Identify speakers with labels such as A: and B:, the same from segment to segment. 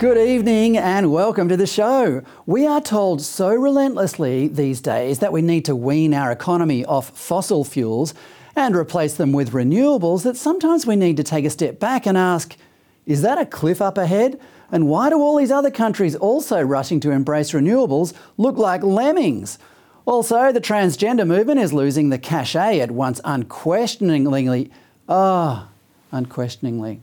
A: Good evening and welcome to the show. We are told so relentlessly these days that we need to wean our economy off fossil fuels and replace them with renewables that sometimes we need to take a step back and ask is that a cliff up ahead? And why do all these other countries also rushing to embrace renewables look like lemmings? Also, the transgender movement is losing the cachet it once unquestioningly. Ah, oh, unquestioningly.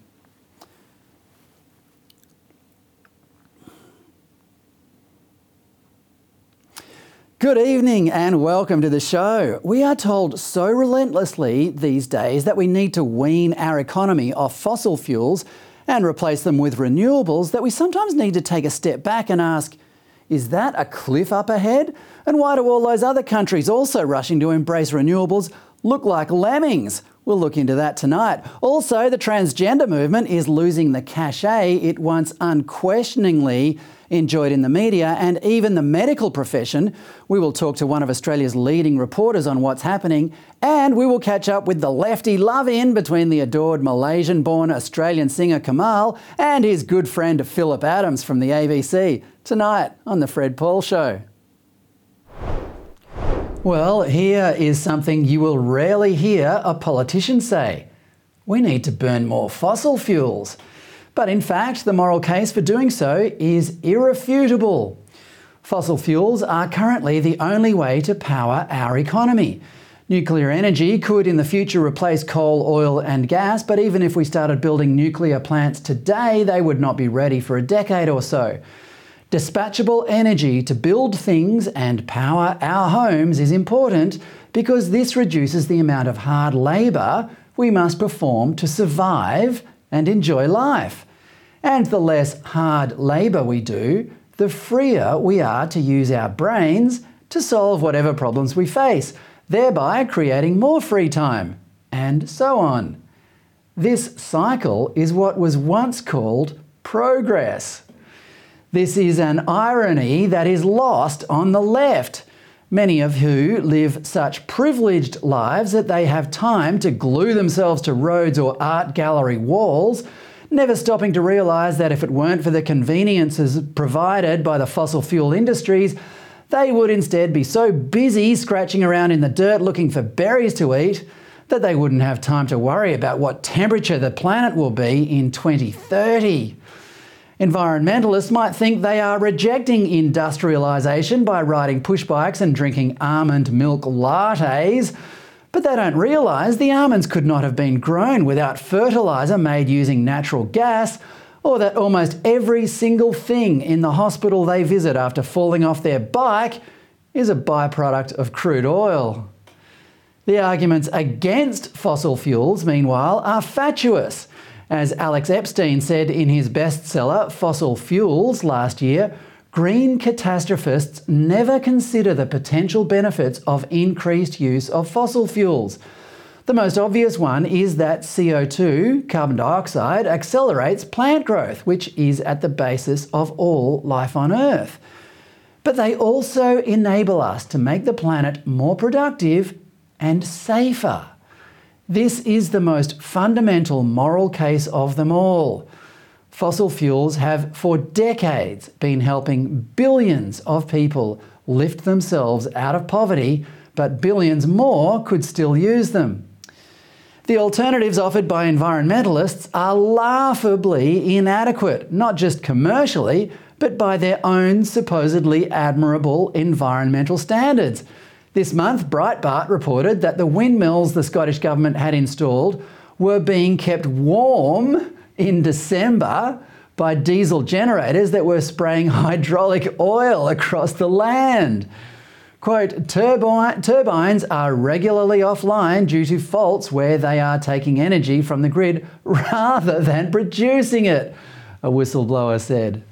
A: Good evening and welcome to the show. We are told so relentlessly these days that we need to wean our economy off fossil fuels and replace them with renewables that we sometimes need to take a step back and ask, is that a cliff up ahead? And why do all those other countries also rushing to embrace renewables look like lemmings? We'll look into that tonight. Also, the transgender movement is losing the cachet it once unquestioningly enjoyed in the media and even the medical profession. We will talk to one of Australia's leading reporters on what's happening, and we will catch up with the lefty love in between the adored Malaysian born Australian singer Kamahl and his good friend Phillip Adams from the ABC tonight on The Fred Pawle Show. Well, here is something you will rarely hear a politician say. We need to burn more fossil fuels. But in fact, the moral case for doing so is irrefutable. Fossil fuels are currently the only way to power our economy. Nuclear energy could in the future replace coal, oil, and gas, but even if we started building nuclear plants today, they would not be ready for a decade or so. Dispatchable energy to build things and power our homes is important because this reduces the amount of hard labour we must perform to survive and enjoy life. And the less hard labour we do, the freer we are to use our brains to solve whatever problems we face, thereby creating more free time, and so on. This cycle is what was once called progress. This is an irony that is lost on the left, many of who live such privileged lives that they have time to glue themselves to roads or art gallery walls never stopping to realise that if it weren't for the conveniences provided by the fossil fuel industries, they would instead be so busy scratching around in the dirt looking for berries to eat that they wouldn't have time to worry about what temperature the planet will be in 2030. Environmentalists might think they are rejecting industrialisation by riding pushbikes and drinking almond milk lattes but they don't realise the almonds could not have been grown without fertiliser made using natural gas, or that almost every single thing in the hospital they visit after falling off their bike is a byproduct of crude oil. The arguments against fossil fuels, meanwhile, are fatuous. As Alex Epstein said in his bestseller Fossil Fuels last year, Green catastrophists never consider the potential benefits of increased use of fossil fuels. The most obvious one is that CO2, carbon dioxide, accelerates plant growth, which is at the basis of all life on Earth. but they also enable us to make the planet more productive and safer. This is the most fundamental moral case of them all. Fossil fuels have for decades been helping billions of people lift themselves out of poverty, but billions more could still use them. The alternatives offered by environmentalists are laughably inadequate, not just commercially, but by their own supposedly admirable environmental standards. This month, Breitbart reported that the windmills the Scottish Government had installed were being kept warm in December by diesel generators that were spraying hydraulic oil across the land. Quote, turbines are regularly offline due to faults where they are taking energy from the grid rather than producing it, a whistleblower said.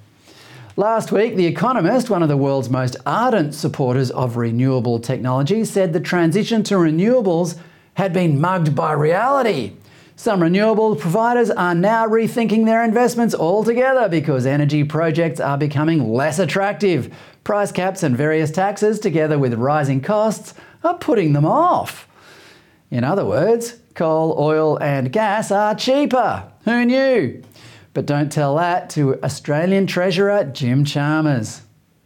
A: Last week, The Economist, one of the world's most ardent supporters of renewable technology, said the transition to renewables had been mugged by reality. Some renewable providers are now rethinking their investments altogether because energy projects are becoming less attractive. Price caps and various taxes, together with rising costs, are putting them off. In other words, coal, oil, and gas are cheaper. Who knew? But don't tell that to Australian Treasurer Jim Chalmers.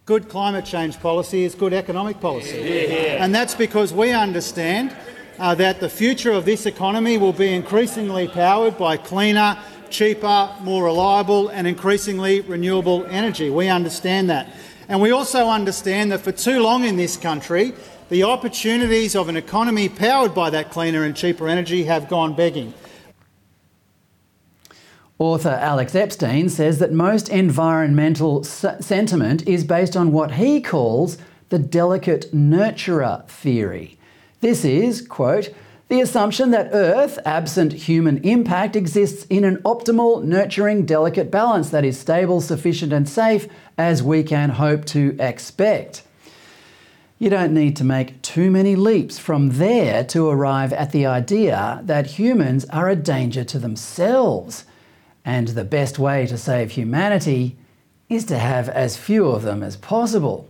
B: Good climate change policy is good economic policy. Yeah. And that's because we understand uh, that the future of this economy will be increasingly powered by cleaner, cheaper, more reliable and increasingly renewable energy. We understand that. And we also understand that for too long in this country, the opportunities of an economy powered by that cleaner and cheaper energy have gone begging.
A: Author Alex Epstein says that most environmental sentiment is based on what he calls the delicate nurturer theory. This is, quote, the assumption that Earth, absent human impact, exists in an optimal, nurturing, delicate balance that is stable, sufficient, and safe as we can hope to expect. You don't need to make too many leaps from there to arrive at the idea that humans are a danger to themselves. And the best way to save humanity is to have as few of them as possible.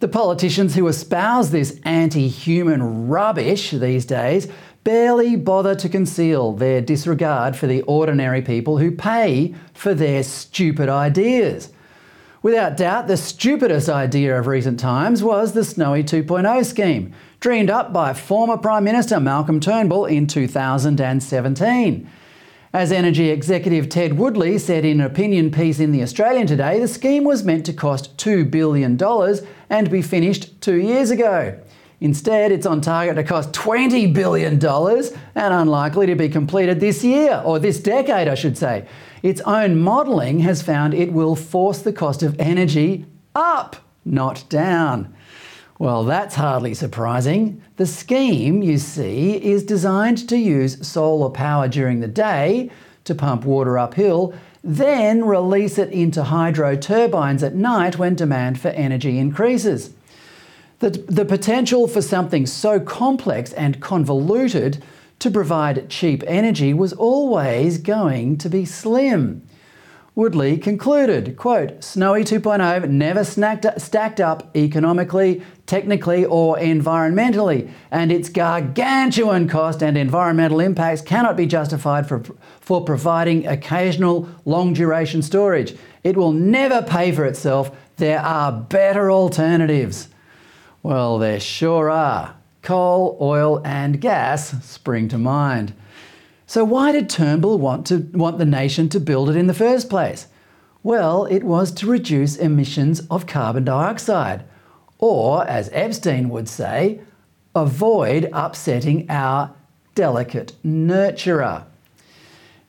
A: The politicians who espouse this anti human rubbish these days barely bother to conceal their disregard for the ordinary people who pay for their stupid ideas. Without doubt, the stupidest idea of recent times was the Snowy 2.0 scheme, dreamed up by former Prime Minister Malcolm Turnbull in 2017. As Energy Executive Ted Woodley said in an opinion piece in The Australian today, the scheme was meant to cost $2 billion and be finished two years ago. Instead, it's on target to cost $20 billion and unlikely to be completed this year, or this decade, I should say. Its own modelling has found it will force the cost of energy up, not down. Well, that's hardly surprising. The scheme, you see, is designed to use solar power during the day to pump water uphill, then release it into hydro turbines at night when demand for energy increases. The, the potential for something so complex and convoluted to provide cheap energy was always going to be slim. Woodley concluded, quote, Snowy 2.0 never stacked up economically, technically or environmentally, and its gargantuan cost and environmental impacts cannot be justified for, for providing occasional long duration storage. It will never pay for itself. There are better alternatives. Well, there sure are. Coal, oil, and gas spring to mind. So, why did Turnbull want, to, want the nation to build it in the first place? Well, it was to reduce emissions of carbon dioxide, or, as Epstein would say, avoid upsetting our delicate nurturer.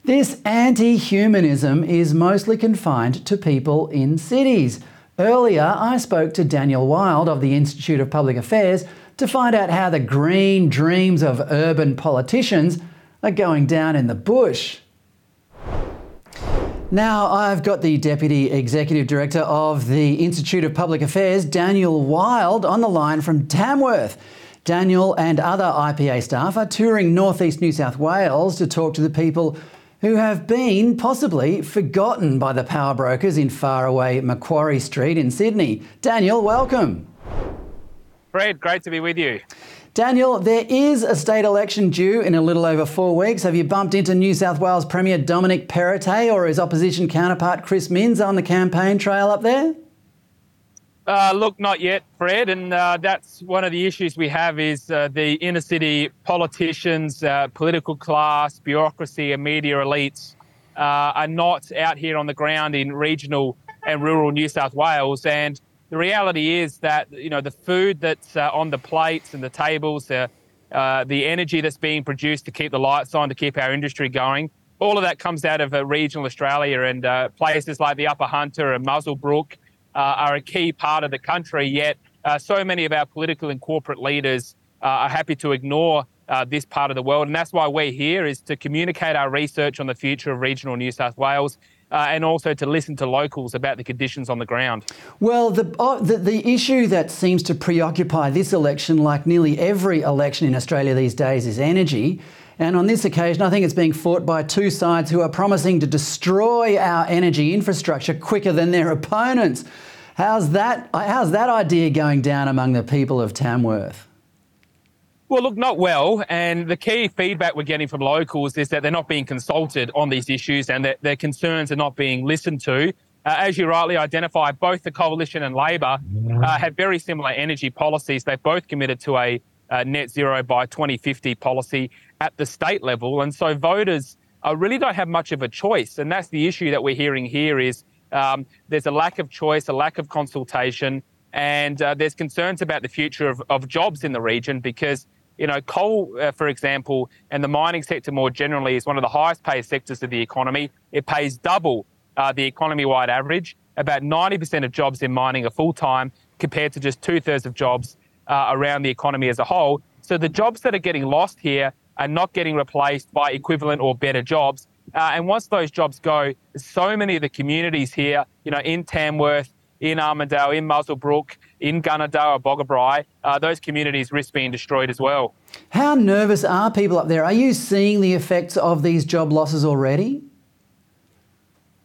A: This anti humanism is mostly confined to people in cities. Earlier, I spoke to Daniel Wild of the Institute of Public Affairs to find out how the green dreams of urban politicians are going down in the bush. Now, I've got the Deputy Executive Director of the Institute of Public Affairs, Daniel Wild, on the line from Tamworth. Daniel and other IPA staff are touring northeast New South Wales to talk to the people who have been possibly forgotten by the power brokers in faraway Macquarie Street in Sydney. Daniel, welcome.
C: Fred, great to be with you.
A: Daniel, there is a state election due in a little over four weeks. Have you bumped into New South Wales Premier Dominic Perrottet or his opposition counterpart Chris Minns on the campaign trail up there?
C: Uh, look, not yet, Fred, and uh, that's one of the issues we have is uh, the inner city politicians, uh, political class, bureaucracy, and media elites uh, are not out here on the ground in regional and rural New South Wales. And the reality is that you know the food that's uh, on the plates and the tables, the the energy that's being produced to keep the lights on, to keep our industry going, all of that comes out of regional Australia and places like the Upper Hunter and Muswellbrook. Uh, are a key part of the country, yet uh, so many of our political and corporate leaders uh, are happy to ignore uh, this part of the world. And that's why we're here is to communicate our research on the future of regional New South Wales. Uh, and also to listen to locals about the conditions on the ground.
A: Well, the, uh, the, the issue that seems to preoccupy this election, like nearly every election in Australia these days, is energy. And on this occasion, I think it's being fought by two sides who are promising to destroy our energy infrastructure quicker than their opponents. How's that, how's that idea going down among the people of Tamworth?
C: Well, look, not well. And the key feedback we're getting from locals is that they're not being consulted on these issues and that their concerns are not being listened to. Uh, as you rightly identify, both the Coalition and Labor uh, have very similar energy policies. They've both committed to a uh, net zero by 2050 policy at the state level. And so voters uh, really don't have much of a choice. And that's the issue that we're hearing here is um, there's a lack of choice, a lack of consultation, and uh, there's concerns about the future of, of jobs in the region because you know, coal, uh, for example, and the mining sector more generally is one of the highest paid sectors of the economy. It pays double uh, the economy wide average. About 90% of jobs in mining are full time compared to just two thirds of jobs uh, around the economy as a whole. So the jobs that are getting lost here are not getting replaced by equivalent or better jobs. Uh, and once those jobs go, so many of the communities here, you know, in Tamworth, in Armidale, in Muswellbrook, in Gunnedah or Boggabri, uh, those communities risk being destroyed as well.
A: How nervous are people up there? Are you seeing the effects of these job losses already?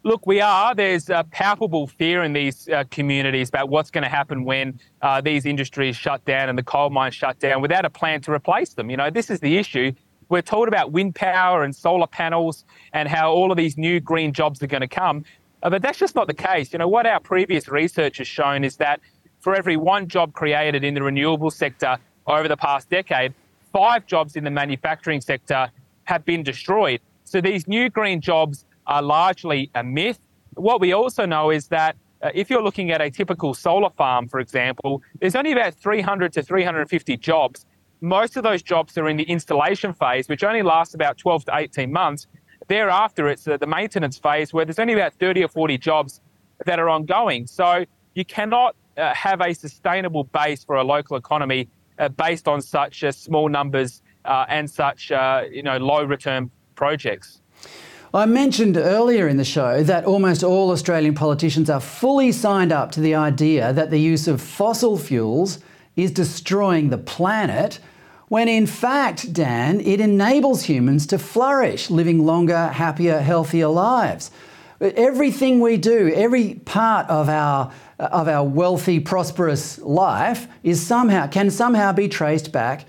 C: Look, we are. There's a palpable fear in these uh, communities about what's going to happen when uh, these industries shut down and the coal mines shut down without a plan to replace them. You know, this is the issue. We're told about wind power and solar panels and how all of these new green jobs are going to come. Uh, but that's just not the case. You know, what our previous research has shown is that for every one job created in the renewable sector over the past decade, five jobs in the manufacturing sector have been destroyed. So these new green jobs are largely a myth. What we also know is that uh, if you're looking at a typical solar farm, for example, there's only about 300 to 350 jobs most of those jobs are in the installation phase, which only lasts about 12 to 18 months. Thereafter, it's the maintenance phase where there's only about 30 or 40 jobs that are ongoing. So you cannot uh, have a sustainable base for a local economy uh, based on such uh, small numbers uh, and such uh, you know low return projects.
A: I mentioned earlier in the show that almost all Australian politicians are fully signed up to the idea that the use of fossil fuels is destroying the planet when in fact, Dan, it enables humans to flourish, living longer, happier, healthier lives. Everything we do, every part of our of our wealthy, prosperous life is somehow can somehow be traced back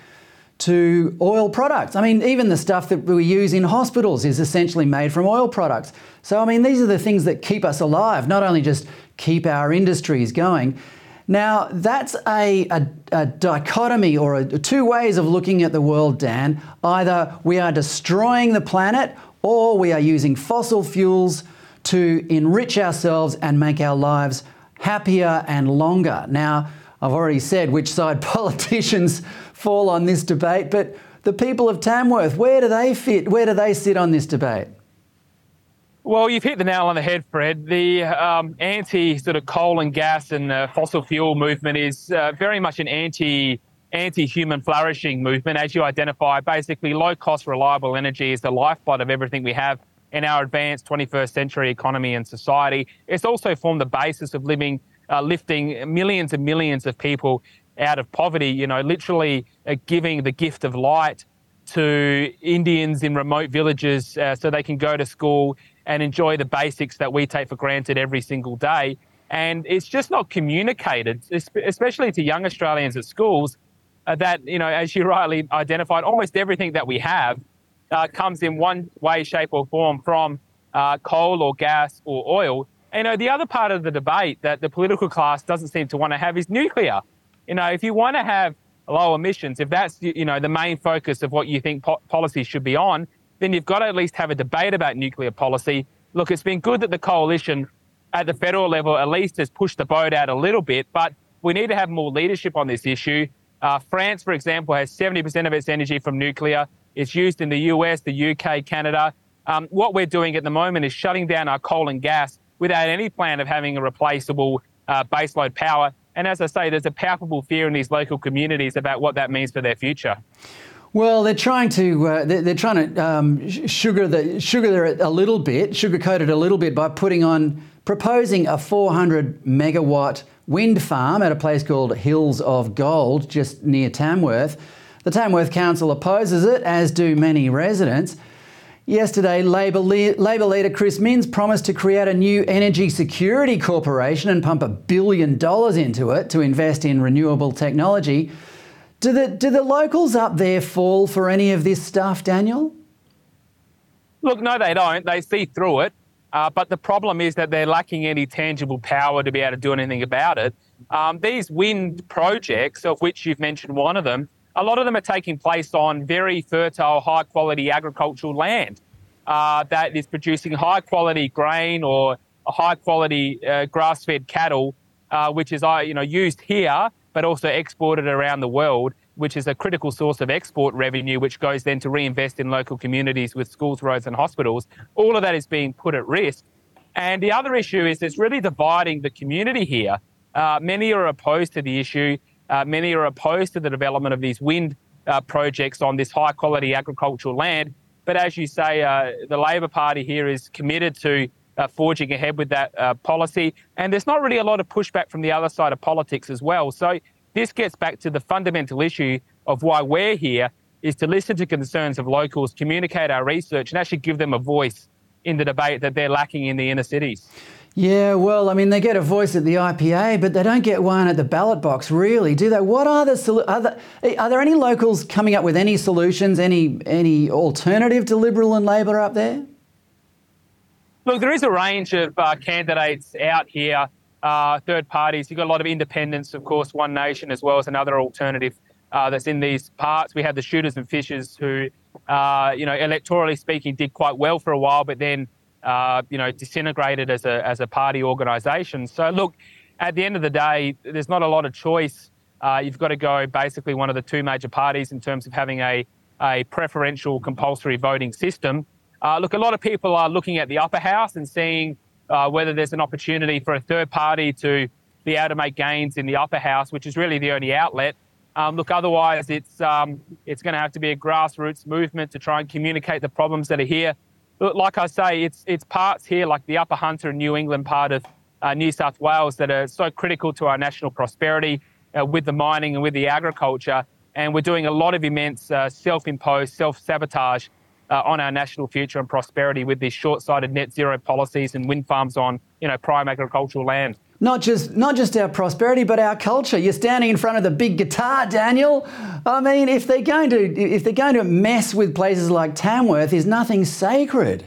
A: to oil products. I mean, even the stuff that we use in hospitals is essentially made from oil products. So, I mean, these are the things that keep us alive, not only just keep our industries going. Now, that's a, a, a dichotomy or a, two ways of looking at the world, Dan. Either we are destroying the planet or we are using fossil fuels to enrich ourselves and make our lives happier and longer. Now, I've already said which side politicians fall on this debate, but the people of Tamworth, where do they fit? Where do they sit on this debate?
C: Well, you've hit the nail on the head, Fred. The um, anti sort of coal and gas and uh, fossil fuel movement is uh, very much an anti anti human flourishing movement. As you identify, basically, low cost, reliable energy is the lifeblood of everything we have in our advanced 21st century economy and society. It's also formed the basis of living, uh, lifting millions and millions of people out of poverty, you know, literally uh, giving the gift of light to Indians in remote villages uh, so they can go to school and enjoy the basics that we take for granted every single day. And it's just not communicated, especially to young Australians at schools, uh, that, you know, as you rightly identified, almost everything that we have uh, comes in one way, shape, or form from uh, coal or gas or oil. And, you know, the other part of the debate that the political class doesn't seem to want to have is nuclear. You know, if you want to have low emissions, if that's you know the main focus of what you think po- policy should be on, then you've got to at least have a debate about nuclear policy. Look, it's been good that the coalition at the federal level at least has pushed the boat out a little bit, but we need to have more leadership on this issue. Uh, France, for example, has 70% of its energy from nuclear. It's used in the US, the UK, Canada. Um, what we're doing at the moment is shutting down our coal and gas without any plan of having a replaceable uh, baseload power. And as I say, there's a palpable fear in these local communities about what that means for their future.
A: Well, they're trying to uh, they're, they're, trying to um, sugar the sugar it a little bit, sugarcoat it a little bit by putting on proposing a 400 megawatt wind farm at a place called Hills of Gold, just near Tamworth. The Tamworth Council opposes it, as do many residents. Yesterday, Labor, le- Labor leader Chris Minns promised to create a new energy security corporation and pump a billion dollars into it to invest in renewable technology. Do the, do the locals up there fall for any of this stuff, Daniel?
C: Look, no, they don't. They see through it. Uh, but the problem is that they're lacking any tangible power to be able to do anything about it. Um, these wind projects, of which you've mentioned one of them, a lot of them are taking place on very fertile, high quality agricultural land uh, that is producing high quality grain or high quality uh, grass fed cattle, uh, which is uh, you know used here but also exported around the world, which is a critical source of export revenue, which goes then to reinvest in local communities with schools, roads, and hospitals. All of that is being put at risk. And the other issue is it's really dividing the community here. Uh, many are opposed to the issue. Uh, many are opposed to the development of these wind uh, projects on this high quality agricultural land. But as you say, uh, the Labor Party here is committed to uh, forging ahead with that uh, policy. And there's not really a lot of pushback from the other side of politics as well. So this gets back to the fundamental issue of why we're here is to listen to concerns of locals, communicate our research, and actually give them a voice in the debate that they're lacking in the inner cities.
A: Yeah, well, I mean, they get a voice at the IPA, but they don't get one at the ballot box, really, do they? What are the are, there, are there any locals coming up with any solutions, any any alternative to Liberal and Labor up there?
C: Look, there is a range of uh, candidates out here, uh, third parties. You've got a lot of independents, of course, One Nation, as well as another alternative uh, that's in these parts. We have the shooters and fishers who, uh, you know, electorally speaking, did quite well for a while, but then uh, you know, disintegrated as a, as a party organisation. So, look, at the end of the day, there's not a lot of choice. Uh, you've got to go basically one of the two major parties in terms of having a, a preferential compulsory voting system. Uh, look, a lot of people are looking at the upper house and seeing uh, whether there's an opportunity for a third party to be able to make gains in the upper house, which is really the only outlet. Um, look, otherwise, it's um, it's going to have to be a grassroots movement to try and communicate the problems that are here Look, like I say, it's it's parts here like the Upper Hunter and New England part of uh, New South Wales that are so critical to our national prosperity uh, with the mining and with the agriculture. And we're doing a lot of immense uh, self-imposed self-sabotage uh, on our national future and prosperity with these short-sighted net zero policies and wind farms on you know prime agricultural land
A: not just not just our prosperity, but our culture. You're standing in front of the big guitar, Daniel. I mean, if they're going to if they're going to mess with places like Tamworth, is nothing sacred.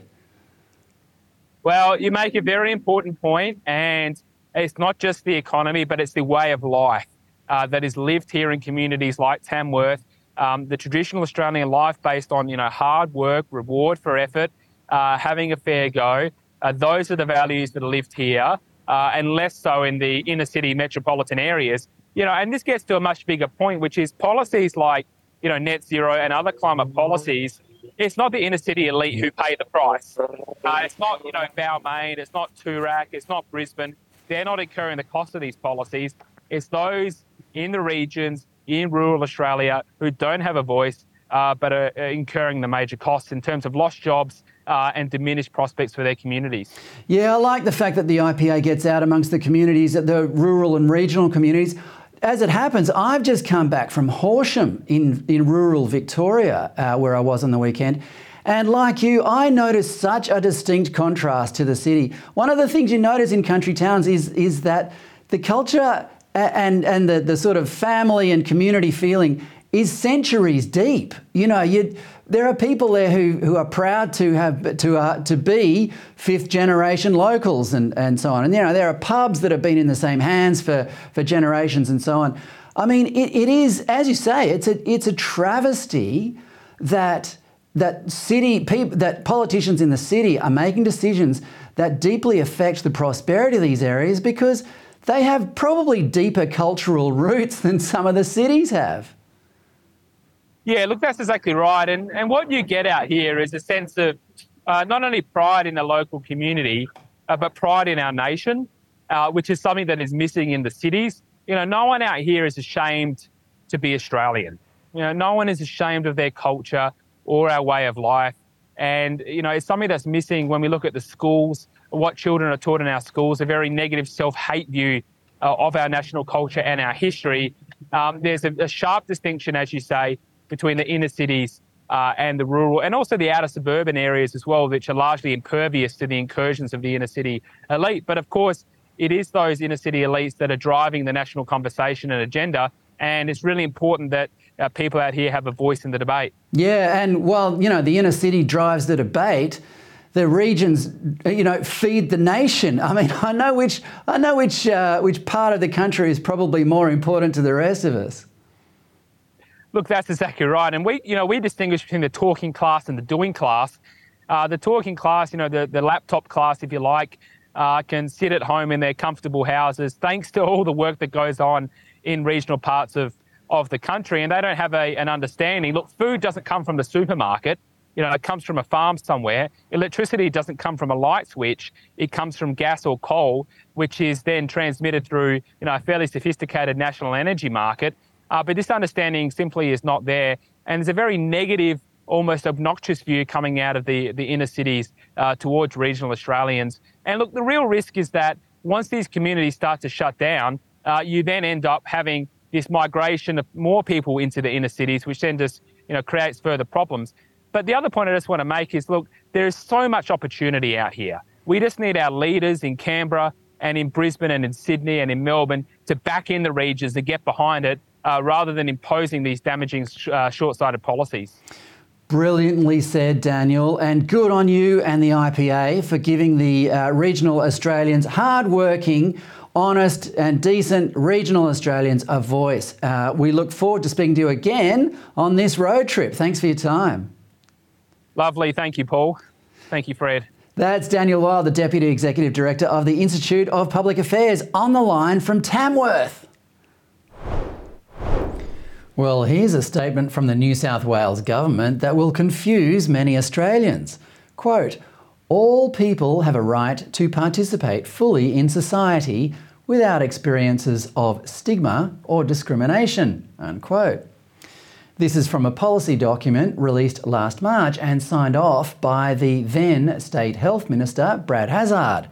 C: Well, you make a very important point, and it's not just the economy, but it's the way of life uh, that is lived here in communities like Tamworth. Um, the traditional Australian life based on you know hard work, reward for effort, uh, having a fair go. Uh, those are the values that are lived here uh, and less so in the inner city metropolitan areas. You know, and this gets to a much bigger point, which is policies like, you know, net zero and other climate policies. It's not the inner city elite who pay the price. Uh, it's not, you know, Balmain, it's not Toorak, it's not Brisbane. They're not incurring the cost of these policies. It's those in the regions, in rural Australia, who don't have a voice, uh, but are incurring the major costs in terms of lost jobs, uh, and diminished prospects for their communities.
A: Yeah, I like the fact that the IPA gets out amongst the communities, the rural and regional communities. as it happens, I've just come back from Horsham in, in rural Victoria, uh, where I was on the weekend. And like you, I noticed such a distinct contrast to the city. One of the things you notice in country towns is, is that the culture and, and the, the sort of family and community feeling is centuries deep. You know, you there are people there who, who are proud to have to uh, to be fifth generation locals and, and so on. And you know, there are pubs that have been in the same hands for, for generations and so on. I mean, it, it is, as you say, it's a it's a travesty that that city people that politicians in the city are making decisions that deeply affect the prosperity of these areas because they have probably deeper cultural roots than some of the cities have.
C: Yeah, look, that's exactly right. And and what you get out here is a sense of uh, not only pride in the local community, uh, but pride in our nation, uh, which is something that is missing in the cities. You know, no one out here is ashamed to be Australian. You know, no one is ashamed of their culture or our way of life. And you know, it's something that's missing when we look at the schools. What children are taught in our schools, a very negative self-hate view uh, of our national culture and our history. Um, there's a, a sharp distinction, as you say, between the inner cities uh, and the rural and also the outer suburban areas as well, which are largely impervious to the incursions of the inner city elite. But of course, it is those inner city elites that are driving the national conversation and agenda. And it's really important that uh, people out here have a voice in the debate.
A: Yeah, and while you know the inner city drives the debate, the regions, you know, feed the nation. I mean, I know which I know which uh, which part of the country is probably more important to the rest of us.
C: Look, that's exactly right. And we, you know, we distinguish between the talking class and the doing class. Uh, the talking class, you know, the, the laptop class, if you like, uh, can sit at home in their comfortable houses thanks to all the work that goes on in regional parts of, of the country. And they don't have a, an understanding. Look, food doesn't come from the supermarket. You know, it comes from a farm somewhere. Electricity doesn't come from a light switch. It comes from gas or coal, which is then transmitted through, you know, a fairly sophisticated national energy market uh, but this understanding simply is not there. And there's a very negative, almost obnoxious view coming out of the, the inner cities uh, towards regional Australians. And look, the real risk is that once these communities start to shut down, uh, you then end up having this migration of more people into the inner cities, which then just you know creates further problems. But the other point I just want to make is look, there is so much opportunity out here. We just need our leaders in Canberra and in Brisbane and in Sydney and in Melbourne to back in the regions to get behind it uh, rather than imposing these damaging uh, short sighted policies.
A: Brilliantly said, Daniel, and good on you and the IPA for giving the uh, regional Australians, hard-working, honest, and decent regional Australians a voice. Uh, we look forward to speaking to you again on this road trip. Thanks for your time.
C: Lovely. Thank you, Paul. Thank you, Fred.
A: That's Daniel Wild, the Deputy Executive Director of the Institute of Public Affairs, on the line from Tamworth. Well, here's a statement from the New South Wales government that will confuse many Australians. Quote, all people have a right to participate fully in society without experiences of stigma or discrimination. Unquote. This is from a policy document released last March and signed off by the then State Health Minister, Brad Hazzard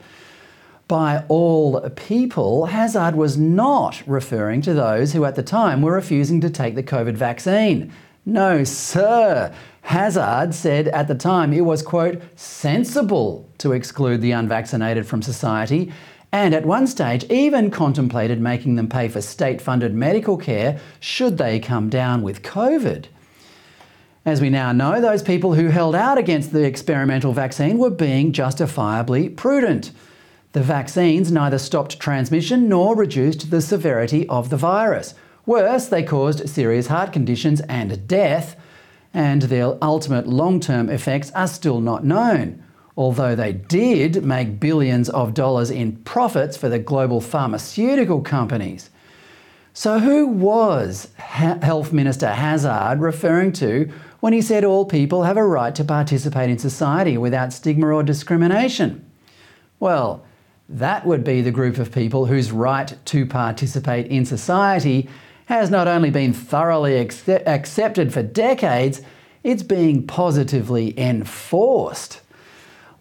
A: by all people, Hazzard was not referring to those who at the time were refusing to take the COVID vaccine. No, sir. Hazzard said at the time it was, quote, sensible to exclude the unvaccinated from society, and at one stage even contemplated making them pay for state funded medical care should they come down with COVID. As we now know, those people who held out against the experimental vaccine were being justifiably prudent. The vaccines neither stopped transmission nor reduced the severity of the virus. Worse, they caused serious heart conditions and death, and their ultimate long term effects are still not known. Although they did make billions of dollars in profits for the global pharmaceutical companies. So, who was Health Minister Hazzard referring to when he said all people have a right to participate in society without stigma or discrimination? Well, that would be the group of people whose right to participate in society has not only been thoroughly accepted for decades, it's being positively enforced.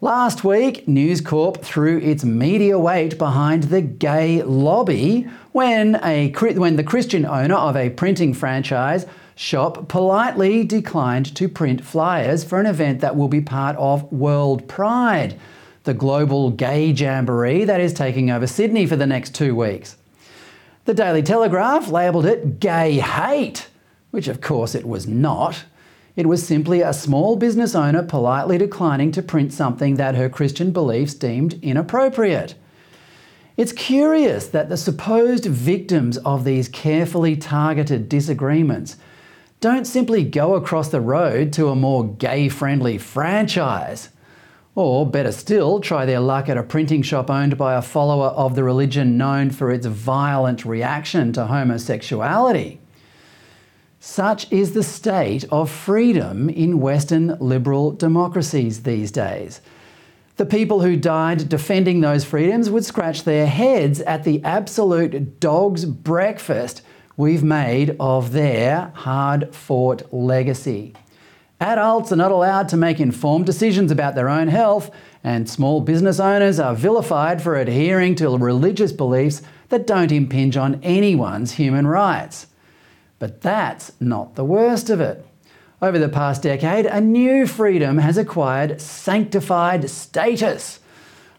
A: Last week, News Corp threw its media weight behind the gay lobby when, a, when the Christian owner of a printing franchise shop politely declined to print flyers for an event that will be part of World Pride, the global gay jamboree that is taking over Sydney for the next two weeks. The Daily Telegraph labelled it gay hate, which of course it was not. It was simply a small business owner politely declining to print something that her Christian beliefs deemed inappropriate. It's curious that the supposed victims of these carefully targeted disagreements don't simply go across the road to a more gay friendly franchise. Or, better still, try their luck at a printing shop owned by a follower of the religion known for its violent reaction to homosexuality. Such is the state of freedom in Western liberal democracies these days. The people who died defending those freedoms would scratch their heads at the absolute dog's breakfast we've made of their hard fought legacy. Adults are not allowed to make informed decisions about their own health, and small business owners are vilified for adhering to religious beliefs that don't impinge on anyone's human rights. But that's not the worst of it. Over the past decade, a new freedom has acquired sanctified status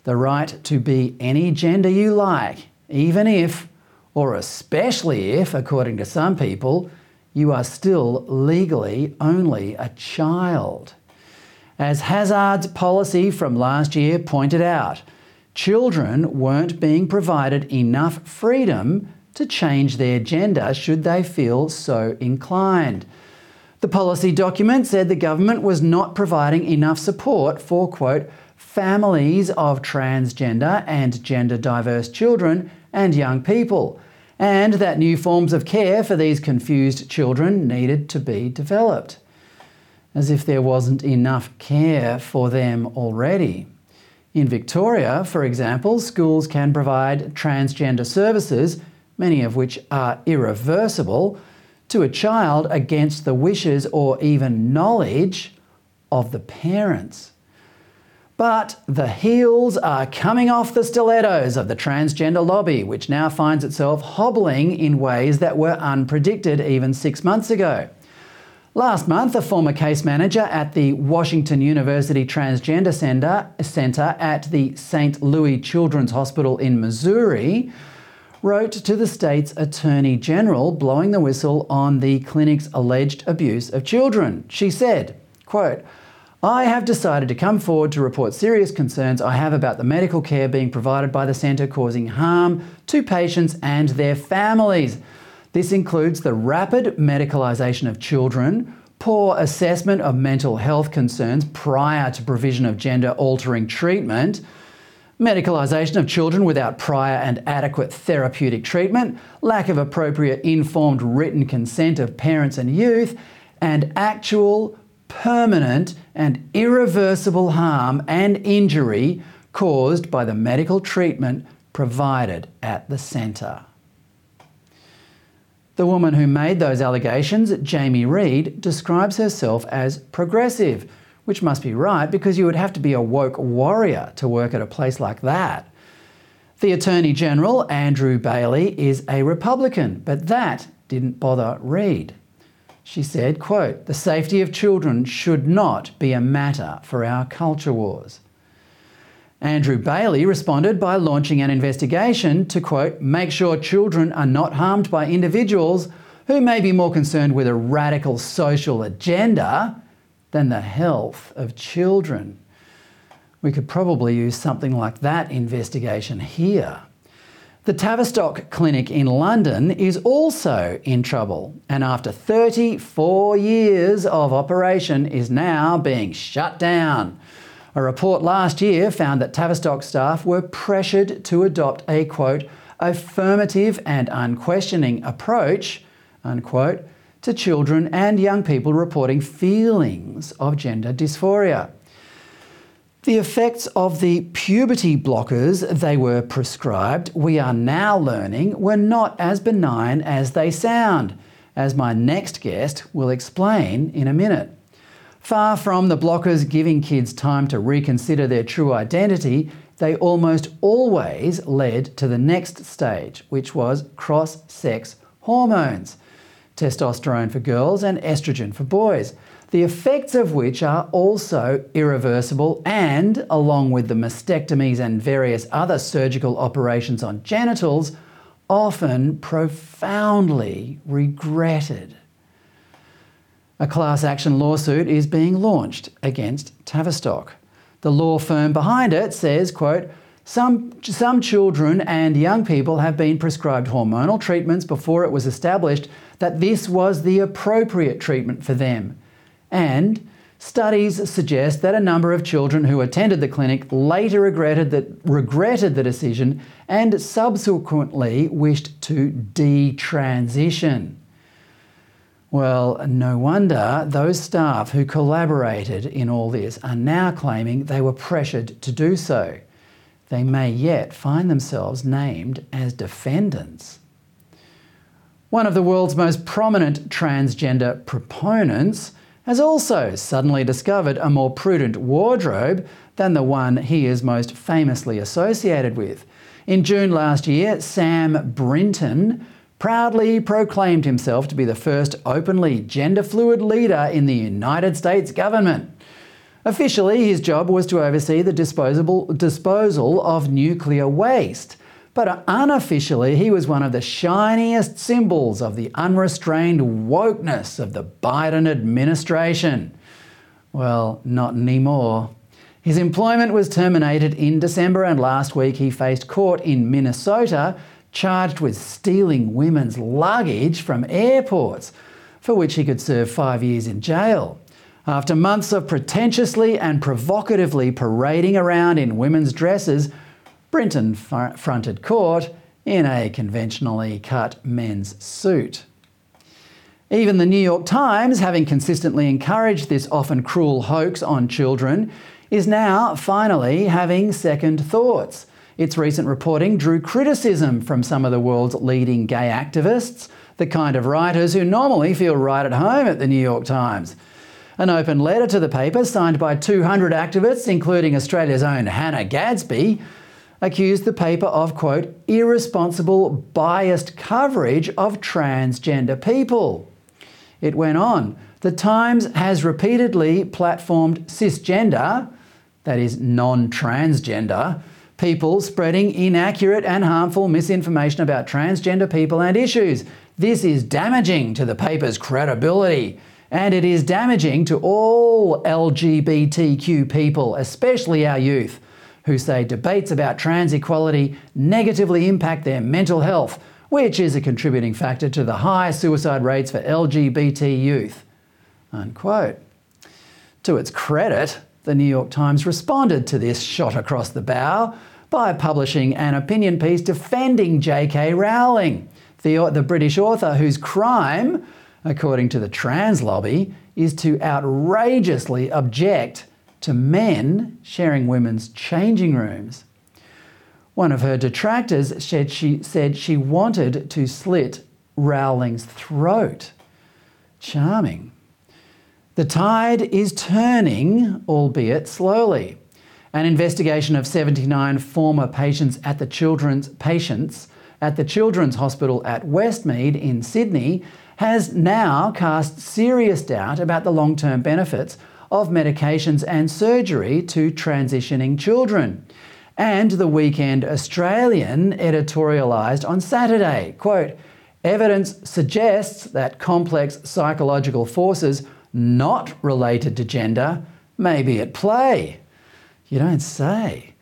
A: the right to be any gender you like, even if, or especially if, according to some people, you are still legally only a child. As Hazzard's policy from last year pointed out, children weren't being provided enough freedom to change their gender should they feel so inclined. The policy document said the government was not providing enough support for, quote, families of transgender and gender diverse children and young people, and that new forms of care for these confused children needed to be developed. As if there wasn't enough care for them already. In Victoria, for example, schools can provide transgender services many of which are irreversible, to a child against the wishes or even knowledge of the parents. But the heels are coming off the stilettos of the transgender lobby, which now finds itself hobbling in ways that were unpredicted even six months ago. Last month, a former case manager at the Washington University Transgender Center at the St. Louis Children's Hospital in Missouri wrote to the state's Attorney General blowing the whistle on the clinic's alleged abuse of children. She said, quote, I have decided to come forward to report serious concerns I have about the medical care being provided by the centre causing harm to patients and their families. This includes the rapid medicalisation of children, poor assessment of mental health concerns prior to provision of gender altering treatment, medicalisation of children without prior and adequate therapeutic treatment, lack of appropriate informed written consent of parents and youth, and actual, permanent, and irreversible harm and injury caused by the medical treatment provided at the centre. The woman who made those allegations, Jamie Reed, describes herself as progressive which must be right because you would have to be a woke warrior to work at a place like that. The Attorney General, Andrew Bailey, is a Republican, but that didn't bother Reed. She said, quote, the safety of children should not be a matter for our culture wars. Andrew Bailey responded by launching an investigation to, quote, make sure children are not harmed by individuals who may be more concerned with a radical social agenda than the health of children. We could probably use something like that investigation here. The Tavistock Clinic in London is also in trouble, and after 34 years of operation, is now being shut down. A report last year found that Tavistock staff were pressured to adopt a quote, affirmative and unquestioning approach, unquote, to children and young people reporting feelings of gender dysphoria. The effects of the puberty blockers they were prescribed, we are now learning, were not as benign as they sound, as my next guest will explain in a minute. Far from the blockers giving kids time to reconsider their true identity, they almost always led to the next stage, which was cross sex hormones testosterone for girls and estrogen for boys, the effects of which are also irreversible and, along with the mastectomies and various other surgical operations on genitals, often profoundly regretted. A class action lawsuit is being launched against Tavistock. The law firm behind it says, quote, some, some children and young people have been prescribed hormonal treatments before it was established that this was the appropriate treatment for them. And studies suggest that a number of children who attended the clinic later regretted, that, regretted the decision and subsequently wished to detransition. Well, no wonder those staff who collaborated in all this are now claiming they were pressured to do so they may yet find themselves named as defendants. One of the world's most prominent transgender proponents has also suddenly discovered a more prudent wardrobe than the one he is most famously associated with. In June last year, Sam Brinton proudly proclaimed himself to be the first openly gender fluid leader in the United States government. Officially, his job was to oversee the disposal of nuclear waste. But unofficially, he was one of the shiniest symbols of the unrestrained wokeness of the Biden administration. Well, not anymore. His employment was terminated in December, and last week he faced court in Minnesota charged with stealing women's luggage from airports, for which he could serve five years in jail. After months of pretentiously and provocatively parading around in women's dresses, Brinton fronted court in a conventionally cut men's suit. Even the New York Times, having consistently encouraged this often cruel hoax on children, is now finally having second thoughts. Its recent reporting drew criticism from some of the world's leading gay activists, the kind of writers who normally feel right at home at the New York Times. An open letter to the paper, signed by 200 activists, including Australia's own Hannah Gadsby, accused the paper of, quote, irresponsible, biased coverage of transgender people. It went on. The Times has repeatedly platformed cisgender, that is, non transgender, people spreading inaccurate and harmful misinformation about transgender people and issues. This is damaging to the paper's credibility and it is damaging to all LGBTQ people, especially our youth, who say debates about trans equality negatively impact their mental health, which is a contributing factor to the high suicide rates for LGBT youth. Unquote. To its credit, the New York Times responded to this shot across the bow by publishing an opinion piece defending J.K. Rowling, the, the British author whose crime according to the trans lobby, is to outrageously object to men sharing women's changing rooms. One of her detractors said she, said she wanted to slit Rowling's throat. Charming. The tide is turning, albeit slowly. An investigation of 79 former patients at the children's patients at the Children's Hospital at Westmead in Sydney has now cast serious doubt about the long term benefits of medications and surgery to transitioning children. And the Weekend Australian editorialised on Saturday, quote, evidence suggests that complex psychological forces not related to gender may be at play. You don't say.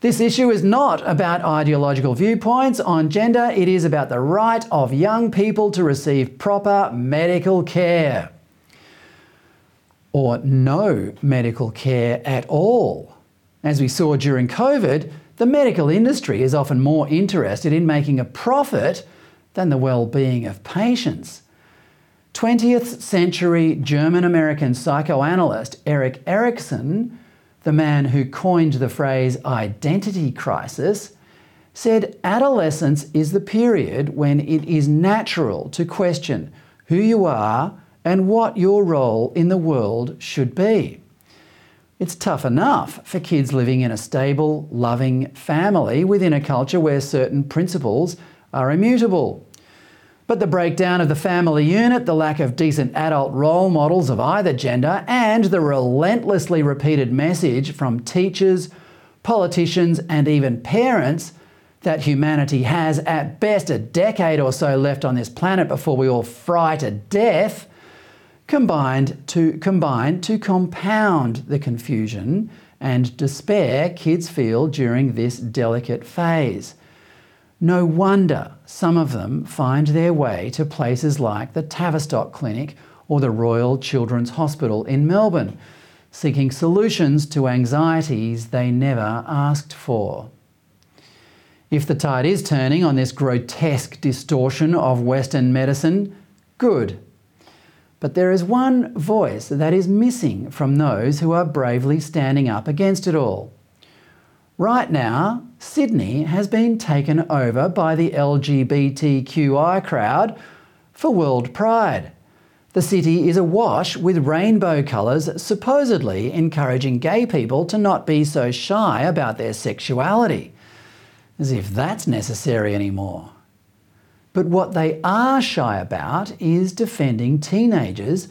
A: This issue is not about ideological viewpoints on gender, it is about the right of young people to receive proper medical care. Or no medical care at all. As we saw during COVID, the medical industry is often more interested in making a profit than the well being of patients. 20th century German American psychoanalyst Erik Erikson the man who coined the phrase identity crisis, said adolescence is the period when it is natural to question who you are and what your role in the world should be. It's tough enough for kids living in a stable, loving family within a culture where certain principles are immutable. But the breakdown of the family unit, the lack of decent adult role models of either gender, and the relentlessly repeated message from teachers, politicians, and even parents that humanity has at best a decade or so left on this planet before we all fry to death combined to combine to compound the confusion and despair kids feel during this delicate phase. No wonder some of them find their way to places like the Tavistock Clinic or the Royal Children's Hospital in Melbourne, seeking solutions to anxieties they never asked for. If the tide is turning on this grotesque distortion of Western medicine, good. But there is one voice that is missing from those who are bravely standing up against it all. Right now, Sydney has been taken over by the LGBTQI crowd for World Pride. The city is awash with rainbow colours, supposedly encouraging gay people to not be so shy about their sexuality. As if that's necessary anymore. But what they are shy about is defending teenagers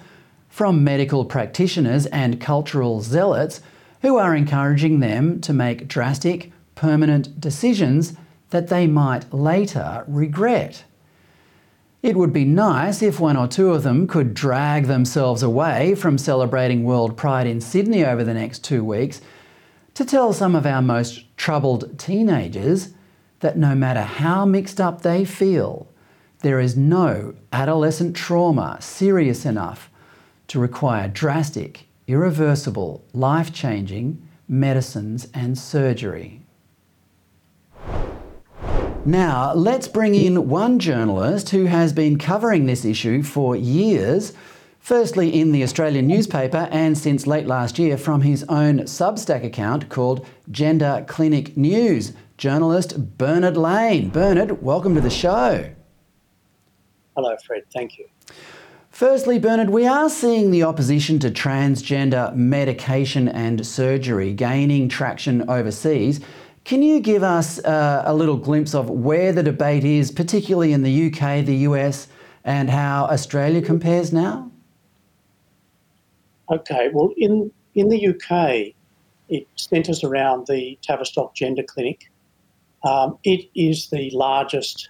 A: from medical practitioners and cultural zealots who are encouraging them to make drastic, permanent decisions that they might later regret. It would be nice if one or two of them could drag themselves away from celebrating World Pride in Sydney over the next two weeks to tell some of our most troubled teenagers that no matter how mixed up they feel, there is no adolescent trauma serious enough to require drastic, irreversible, life changing medicines and surgery. Now, let's bring in one journalist who has been covering this issue for years, firstly in the Australian newspaper and since late last year from his own Substack account called Gender Clinic News, journalist Bernard Lane. Bernard, welcome to the show.
D: Hello, Fred. Thank you.
A: Firstly, Bernard, we are seeing the opposition to transgender medication and surgery gaining traction overseas. Can you give us uh, a little glimpse of where the debate is, particularly in the UK, the US, and how Australia compares now?
D: Okay, well, in, in the UK, it centres around the Tavistock Gender Clinic. Um, it is the largest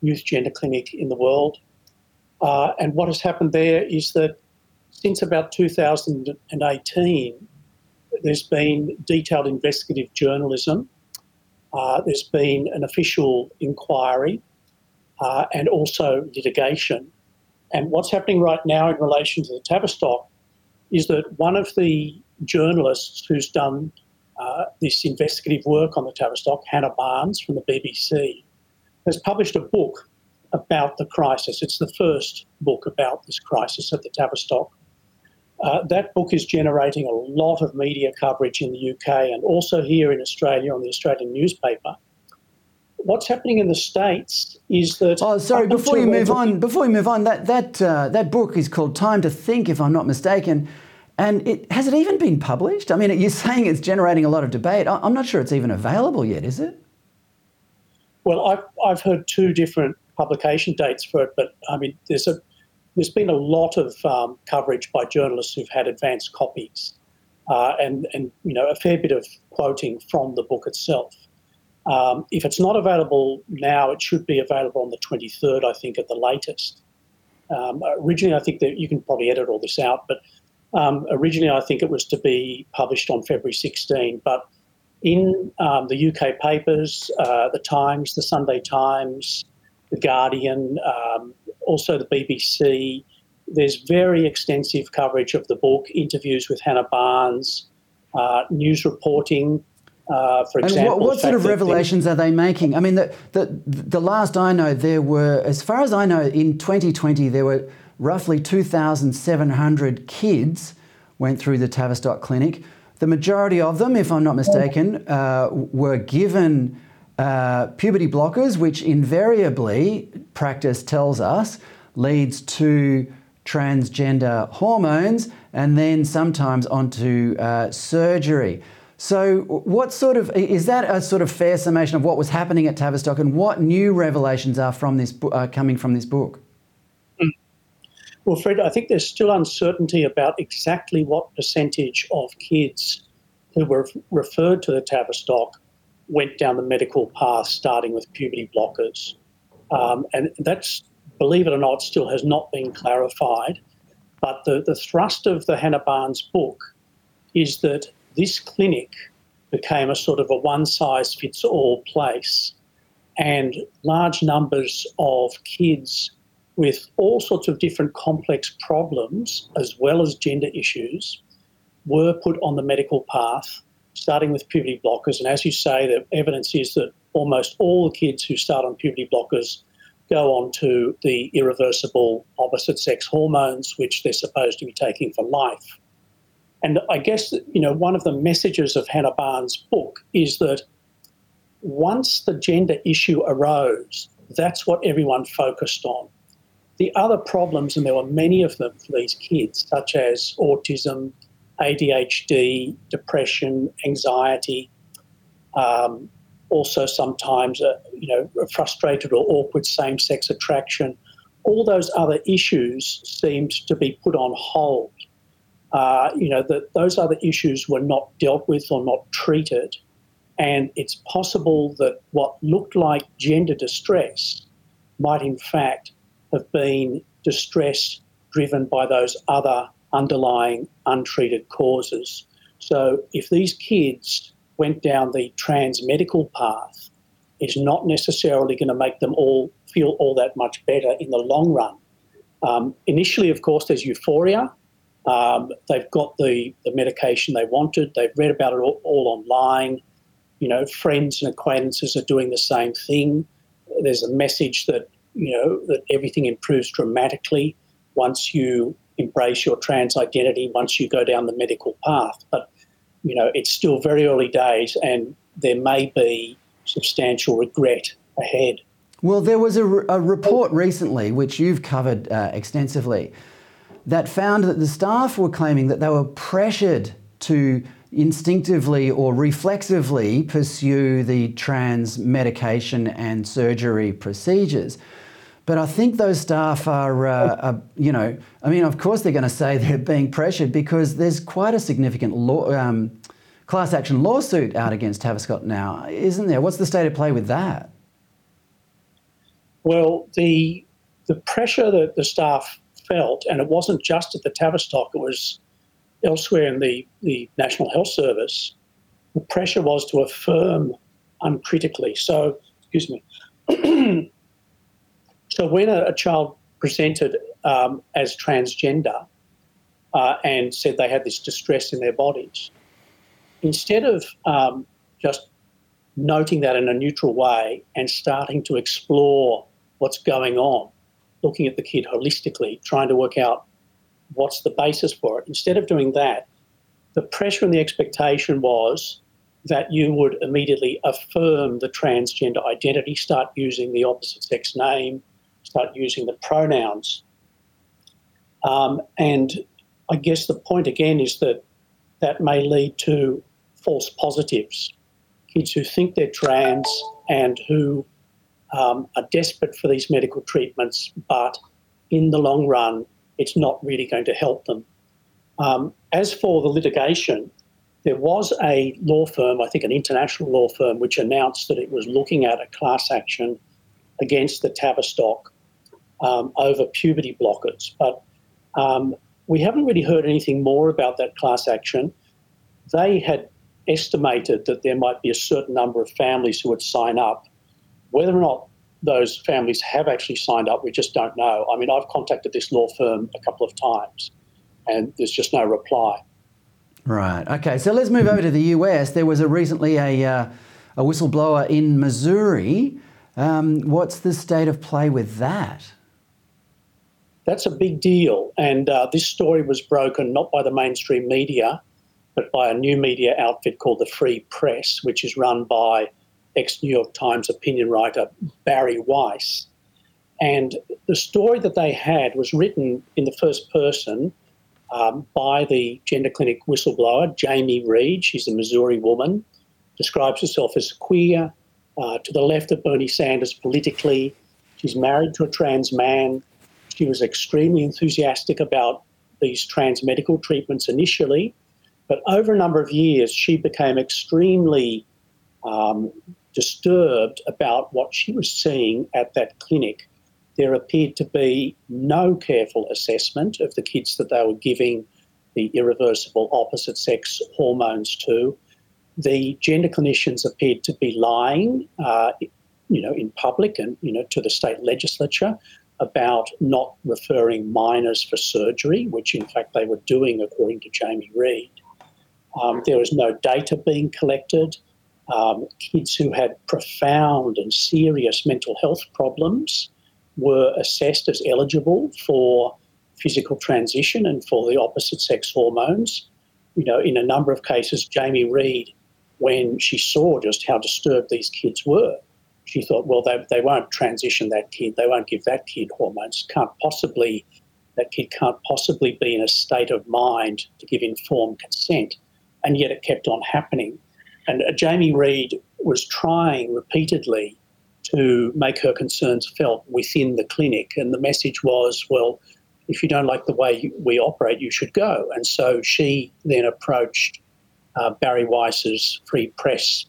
D: youth gender clinic in the world. Uh, and what has happened there is that since about 2018, there's been detailed investigative journalism, uh, there's been an official inquiry, uh, and also litigation. And what's happening right now in relation to the Tavistock is that one of the journalists who's done uh, this investigative work on the Tavistock, Hannah Barnes from the BBC, has published a book about the crisis. It's the first book about this crisis at the Tavistock. Uh, that book is generating a lot of media coverage in the UK and also here in Australia on the Australian newspaper. What's happening in the states is that.
A: Oh, sorry. Before you move on, before we move on, that that uh, that book is called Time to Think, if I'm not mistaken. And it has it even been published? I mean, you're saying it's generating a lot of debate. I'm not sure it's even available yet, is it?
D: Well, I've, I've heard two different publication dates for it, but I mean, there's a there's been a lot of um, coverage by journalists who've had advanced copies, uh, and and you know a fair bit of quoting from the book itself. Um, if it's not available now, it should be available on the 23rd, I think, at the latest. Um, originally, I think that you can probably edit all this out, but um, originally I think it was to be published on February 16, but in um, the UK papers, uh, the Times, the Sunday Times, the Guardian, um, also the BBC, there's very extensive coverage of the book, interviews with Hannah Barnes, uh, news reporting. Uh, for
A: and
D: example,
A: what, what sort of revelations are they making? I mean, the, the, the last I know, there were, as far as I know, in 2020, there were roughly 2,700 kids went through the Tavistock Clinic. The majority of them, if I'm not mistaken, uh, were given uh, puberty blockers, which invariably, practice tells us, leads to transgender hormones and then sometimes onto uh, surgery. So, what sort of is that a sort of fair summation of what was happening at Tavistock, and what new revelations are from this uh, coming from this book?
D: Well, Fred, I think there's still uncertainty about exactly what percentage of kids who were referred to the Tavistock went down the medical path, starting with puberty blockers, um, and that's, believe it or not, still has not been clarified. But the, the thrust of the Hannah Barnes book is that this clinic became a sort of a one size fits all place, and large numbers of kids with all sorts of different complex problems, as well as gender issues, were put on the medical path, starting with puberty blockers. And as you say, the evidence is that almost all the kids who start on puberty blockers go on to the irreversible opposite sex hormones, which they're supposed to be taking for life. And I guess, you know, one of the messages of Hannah Barnes' book is that once the gender issue arose, that's what everyone focused on. The other problems, and there were many of them for these kids, such as autism, ADHD, depression, anxiety, um, also sometimes, uh, you know, frustrated or awkward same-sex attraction. All those other issues seemed to be put on hold uh, you know, that those other issues were not dealt with or not treated. And it's possible that what looked like gender distress might, in fact, have been distress driven by those other underlying untreated causes. So, if these kids went down the trans medical path, it's not necessarily going to make them all feel all that much better in the long run. Um, initially, of course, there's euphoria um, they've got the, the medication they wanted. They've read about it all, all, online. You know, friends and acquaintances are doing the same thing. There's a message that you know that everything improves dramatically once you embrace your trans identity. Once you go down the medical path, but you know it's still very early days, and there may be substantial regret ahead.
A: Well, there was a, a report recently which you've covered uh, extensively that found that the staff were claiming that they were pressured to instinctively or reflexively pursue the trans medication and surgery procedures. But I think those staff are, uh, are, you know, I mean, of course they're going to say they're being pressured because there's quite a significant law, um, class action lawsuit out against Tavistock now, isn't there? What's the state of play with that?
D: Well, the the pressure that the staff felt, and it wasn't just at the Tavistock, it was elsewhere in the, the National Health Service, the pressure was to affirm uncritically. So, excuse me. so, when a, a, child presented um, as transgender uh, and said they had this distress in their bodies, instead of um, just noting that in a neutral way and starting to explore what's going on, looking at the kid holistically, trying to work out what's the basis for it. Instead of doing that, the pressure and the expectation was that you would immediately affirm the transgender identity, start using the opposite sex name, start using the pronouns. Um, and I guess the point again is that that may lead to false positives. Kids who think they're trans and who um, are desperate for these medical treatments, but in the long run, it's not really going to help them. Um, as for the litigation, there was a law firm, I think an international law firm, which announced that it was looking at a class action against the Tavistock um, over puberty blockers. But um, we haven't really heard anything more about that class action. They had estimated that there might be a certain number of families who would sign up whether or not those families have actually signed up, we just don't know. I mean, I've contacted this law firm a couple of times and there's just no reply.
A: Right. Okay. So let's move over to the US. There was a recently a, uh, a whistleblower in Missouri. Um, what's the state of play with that?
D: That's a big deal. And uh, this story was broken not by the mainstream media, but by a new media outfit called the Free Press, which is run by ex New York Times opinion writer Bari Weiss. And the story that they had was written in the first person um, by the gender clinic whistleblower, Jamie Reed. She's a Missouri woman, describes herself as queer, uh, to the left of Bernie Sanders politically. She's married to a trans man. She was extremely enthusiastic about these trans medical treatments initially, but over a number of years, she became extremely um, disturbed about what she was seeing at that clinic. There appeared to be no careful assessment of the kids that they were giving the irreversible opposite sex hormones to. The gender clinicians appeared to be lying, uh, you know, in public and you know to the state legislature about not referring minors for surgery, which in fact they were doing according to Jamie Reed. Um, there was no data being collected. Um, kids who had profound and serious mental health problems were assessed as eligible for physical transition and for the opposite sex hormones. You know, in a number of cases, Jamie Reed, when she saw just how disturbed these kids were, she thought, well, they, they won't transition that kid, they won't give that kid hormones. Can't possibly, that kid can't possibly be in a state of mind to give informed consent. And yet it kept on happening. And uh, Jamie Reed was trying repeatedly to make her concerns felt within the clinic. And the message was, well, if you don't like the way we operate, you should go. And so she then approached uh, Bari Weiss's Free Press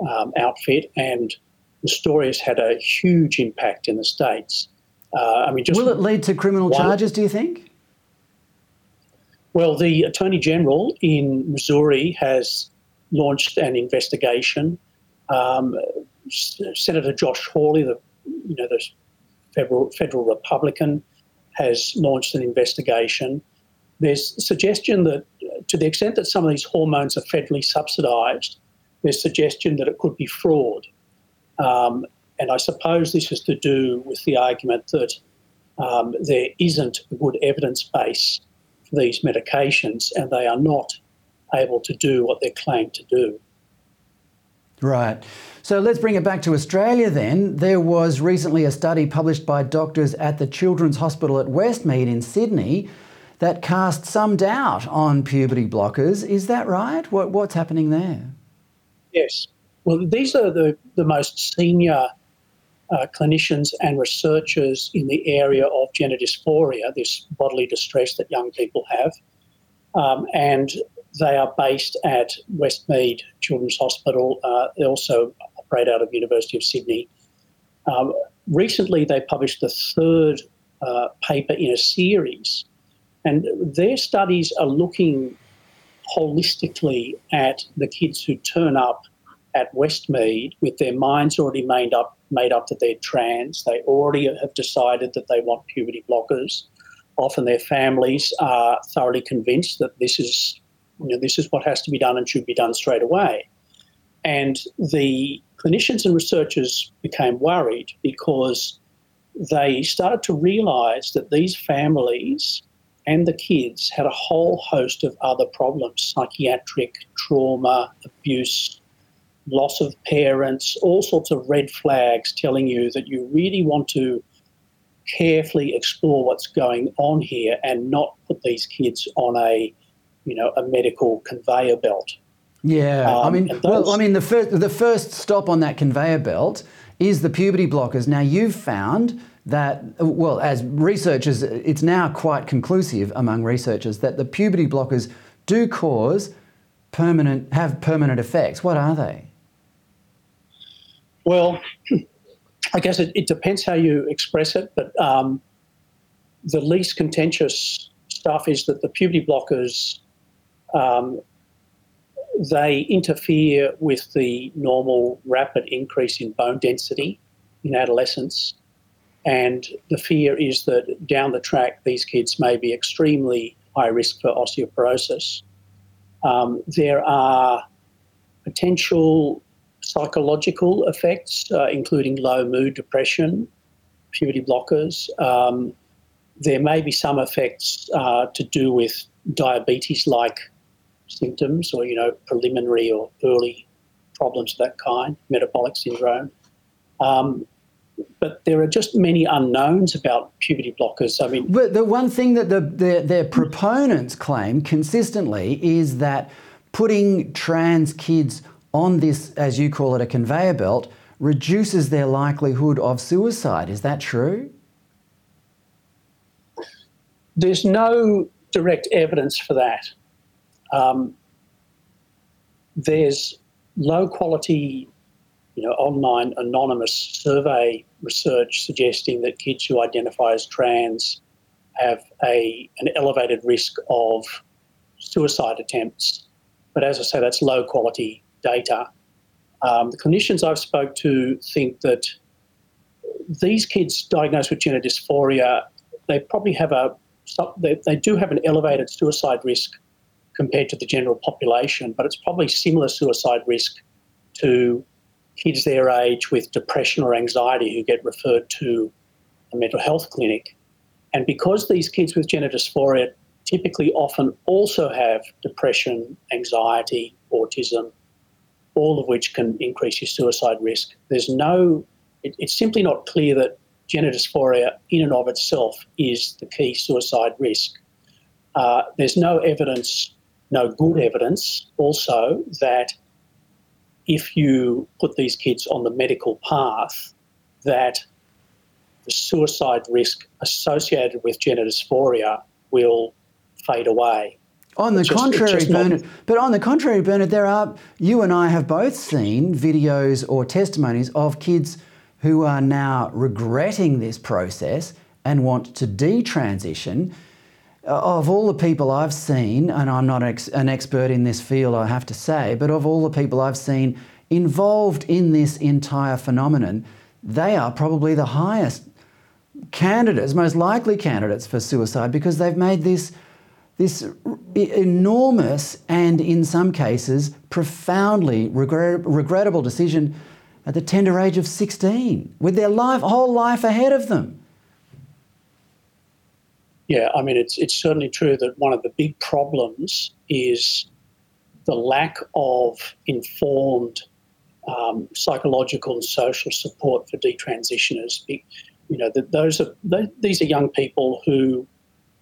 D: um, outfit and the story has had a huge impact in the states. Uh, I mean,
A: will it lead to criminal one, charges? Do you think?
D: Well, the Attorney General in Missouri has launched an investigation. Um, Senator Josh Hawley, the you know the federal federal Republican, has launched an investigation. There's suggestion that, to the extent that some of these hormones are federally subsidised, there's suggestion that it could be fraud. Um, and I suppose this is to do with the argument that um, there isn't a good evidence base for these medications and they are not able to do what they're claimed to do.
A: Right. So let's bring it back to Australia then. There was recently a study published by doctors at the Children's Hospital at Westmead in Sydney that cast some doubt on puberty blockers. Is that right? What, what's happening there?
D: Yes. Well, these are the, the most senior uh, clinicians and researchers in the area of gender dysphoria, this bodily distress that young people have. Um, and they are based at Westmead Children's Hospital. Uh, they also operate out of University of Sydney. Um, recently, they published the third uh, paper in a series, and their studies are looking holistically at the kids who turn up at Westmead with their minds already made up, made up that they're trans. They already have decided that they want puberty blockers. Often their families are thoroughly convinced that this is, you know, this is what has to be done and should be done straight away. And the clinicians and researchers became worried because they started to realise that these families and the kids had a whole host of other problems psychiatric, trauma, abuse, loss of parents, all sorts of red flags telling you that you really want to carefully explore what's going on here and not put these kids on a, you know, a medical conveyor belt.
A: Yeah, um, I mean, those, well, I mean, the first the first stop on that conveyor belt is the puberty blockers. Now you've found that, well, as researchers, it's now quite conclusive among researchers that the puberty blockers do cause permanent have permanent effects. What are they?
D: Well, I guess it, it, depends how you express it, but um, the least contentious stuff is that the puberty blockers um, they interfere with the normal rapid increase in bone density in adolescence. And the fear is that down the track, these kids may be extremely high risk for osteoporosis. Um, there are potential psychological effects, uh, including low mood, depression, puberty blockers. Um, there may be some effects uh, to do with diabetes-like symptoms, or you know, preliminary or early problems of that kind, metabolic syndrome. Um, but there are just many unknowns about puberty blockers. I mean,
A: but the one thing that the, the, their proponents claim consistently is that putting trans kids on this, as you call it, a conveyor belt, reduces their likelihood of suicide. Is that true?
D: There's no direct evidence for that. Um, there's low quality, you know, online anonymous survey research suggesting that kids who identify as trans have a an elevated risk of suicide attempts. But as I say, that's low quality data. Um, the clinicians I've spoke to think that these kids diagnosed with gender dysphoria, they probably have a they, they do have an elevated suicide risk compared to the general population, but it's probably similar suicide risk to kids their age with depression or anxiety who get referred to a mental health clinic. And because these kids with gender dysphoria typically often also have depression, anxiety, autism, all of which can increase your suicide risk, there's no, it, it's simply not clear that gender dysphoria in and of itself is the key suicide risk. Uh, there's no evidence, no good evidence also that if you put these kids on the medical path, that the suicide risk associated with gender dysphoria will fade away.
A: On the
D: just-
A: contrary, Bernard, but on the contrary, Bernard, there are you and I have both seen videos or testimonies of kids who are now regretting this process and want to detransition. Uh, Of all the people I've seen, and I'm not ex- an expert in this field, I have to say, but of all the people I've seen involved in this entire phenomenon, they are probably the highest candidates, most likely candidates for suicide because they've made this this enormous and in some cases profoundly regret, regrettable decision at the tender age of 16 with their life whole life ahead of them.
D: Yeah, I mean, it's, it's certainly true that one of the big problems is the lack of informed um, psychological and social support for detransitioners. You know, that those are these are young people who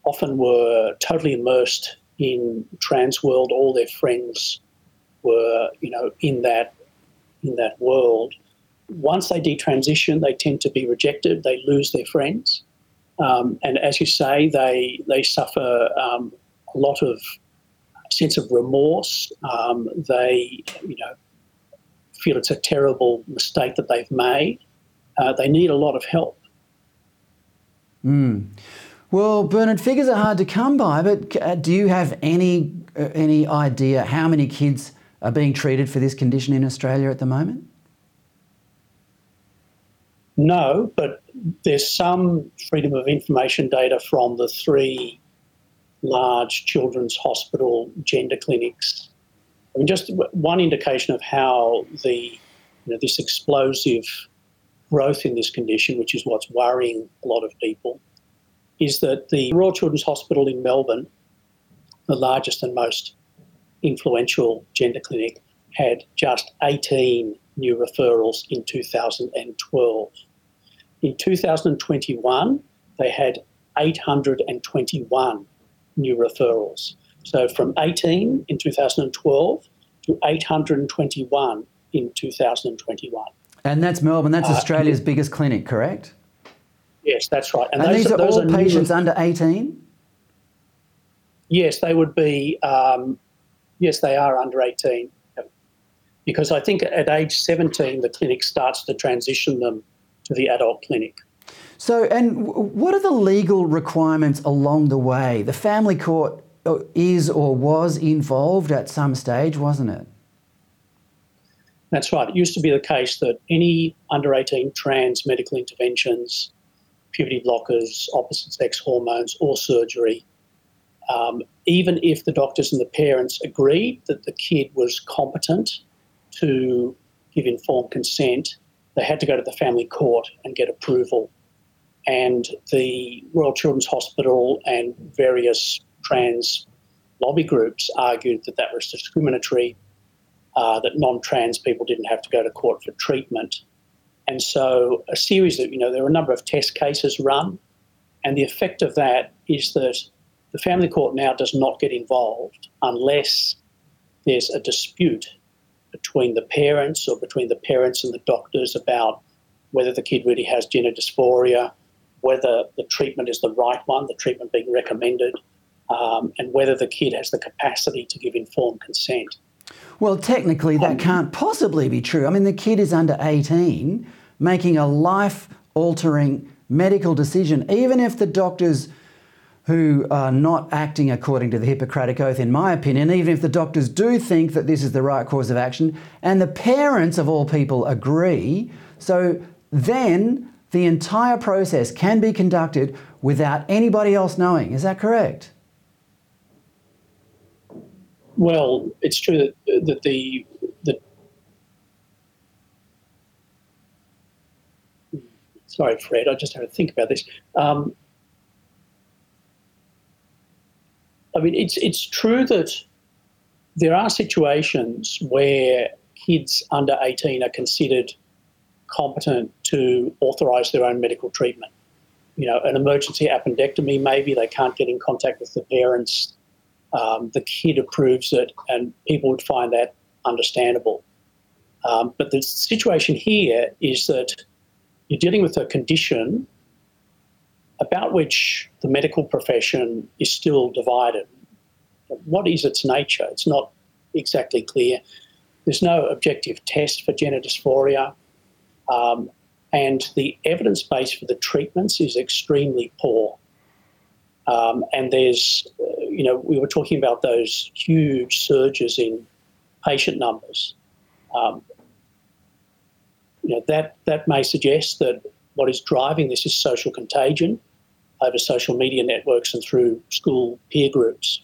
D: often were totally immersed in trans world. All their friends were, you know, in that in that world. Once they detransition, they tend to be rejected. They lose their friends, um, and as you say, they they suffer um, a lot of sense of remorse. Um, they, you know, feel it's a terrible mistake that they've made. Uh, they need a lot of help.
A: Well, Bernard, figures are hard to come by, but uh, do you have any uh, any idea how many kids are being treated for this condition in Australia at the moment?
D: No, but there's some freedom of information data from the three large children's hospital gender clinics. I mean, just one indication of how the you know, this explosive growth in this condition, which is what's worrying a lot of people, is that the Royal Children's Hospital in Melbourne, the largest and most influential gender clinic, had just 18 new referrals in 2012. In 2021, they had 821 new referrals. So from 18 in 2012 to 821 in 2021.
A: And that's Melbourne. That's
D: Uh,
A: Australia's biggest clinic, correct?
D: Yes, that's right.
A: And,
D: those
A: these are
D: those
A: all
D: new-
A: patients under 18.
D: Yes, they would be. Um, yes, they are under 18. Because I think at age 17, the clinic starts to transition them to the adult clinic.
A: So, and what are the legal requirements along the way? The family court uh, is or was involved at some stage, wasn't it?
D: That's right. It used to be the case that any under 18 trans medical interventions, puberty blockers, opposite sex hormones, or surgery, um, even if the doctors and the parents agreed that the kid was competent to give informed consent, they had to go to the family court and get approval. And the Royal Children's Hospital and various trans lobby groups argued that that was discriminatory uh, that non-trans people didn't have to go to court for treatment. And so a series of, you know, there are a number of test cases run, and the effect of that is that the family court now does not get involved unless there's a dispute between the parents or between the parents and the doctors about whether the kid really has gender dysphoria, whether the treatment is the right one, the treatment being recommended, um, and whether the kid has the capacity to give informed consent.
A: Well, technically, that can't possibly be true. I mean, the kid is under 18, making a life altering medical decision, even if the doctors who are not acting according to the Hippocratic Oath, in my opinion, even if the doctors do think that this is the right course of action, and the parents of all people agree, so then the entire process can be conducted without anybody else knowing. Is that correct?
D: Well, it's true that, that the the sorry, Fred, I just had to think about this. Um, I mean, it's it's true that there are situations where kids under 18 are considered competent to authorise their own medical treatment. You know, an emergency appendectomy, maybe they can't get in contact with the parents. Um, the kid approves it, and people would find that understandable. Um, but the situation here is that you're dealing with a condition about which the medical profession is still divided. What is its nature? It's not exactly clear. There's no objective test for gender dysphoria. Um, and the evidence base for the treatments is extremely poor. Um, and there's, you know, we were talking about those huge surges in patient numbers. Um, you know, that, that may suggest that what is driving this is social contagion over social media networks and through school peer groups.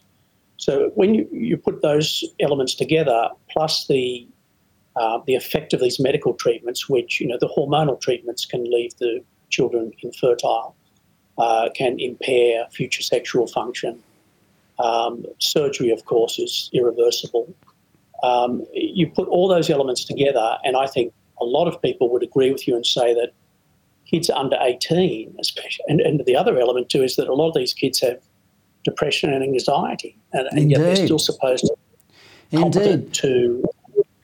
D: So when you, you put those elements together, plus the uh, the effect of these medical treatments, which you know the hormonal treatments can leave the children infertile, uh, can impair future sexual function. Um, surgery, of course, is irreversible. Um, you put all those elements together, and I think a lot of people would agree with you and say that kids under 18, especially, and, and the other element too is that a lot of these kids have depression and anxiety, and, and yet they're still supposed to Indeed. to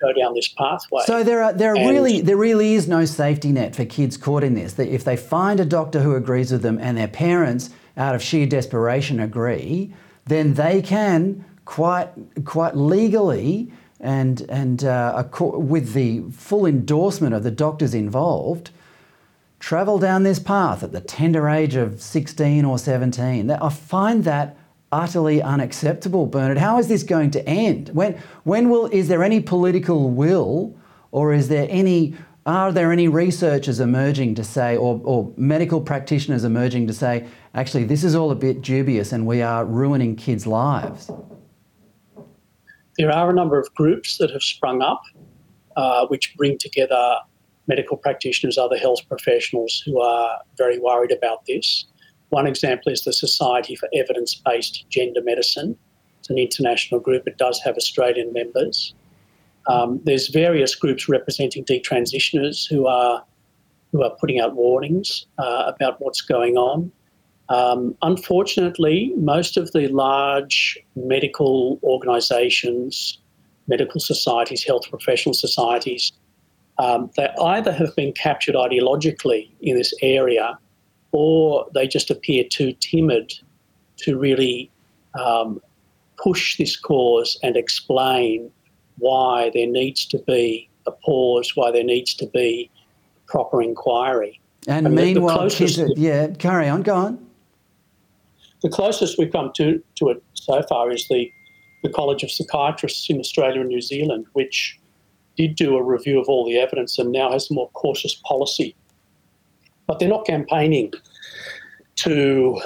D: go down this pathway.
A: So there are there are really there really is no safety net for kids caught in this. That if they find a doctor who agrees with them and their parents, out of sheer desperation, agree, then they can quite quite legally and and uh, with the full endorsement of the doctors involved, travel down this path at the tender age of 16 or 17. I find that utterly unacceptable, Bernard. How is this going to end? When, when will, is there any political will or is there any, are there any researchers emerging to say, or, or medical practitioners emerging to say, actually, this is all a bit dubious and we are ruining kids' lives?
D: There are a number of groups that have sprung up uh, which bring together medical practitioners, other health professionals who are very worried about this. One example is the Society for Evidence Based Gender Medicine. It's an international group, it does have Australian members. Um, there's various groups representing detransitioners who are who are putting out warnings uh, about what's going on. Um, unfortunately, most of the large medical organisations, medical societies, health professional societies, um, they either have been captured ideologically in this area or they just appear too timid to really um, push this cause and explain why there needs to be a pause, why there needs to be proper inquiry.
A: And, and meanwhile, the, the yeah, carry on, go on.
D: The closest we've come to, to it so far is the, the College of Psychiatrists in Australia and New Zealand, which did do a review of all the evidence and now has a more cautious policy. But they're not campaigning to,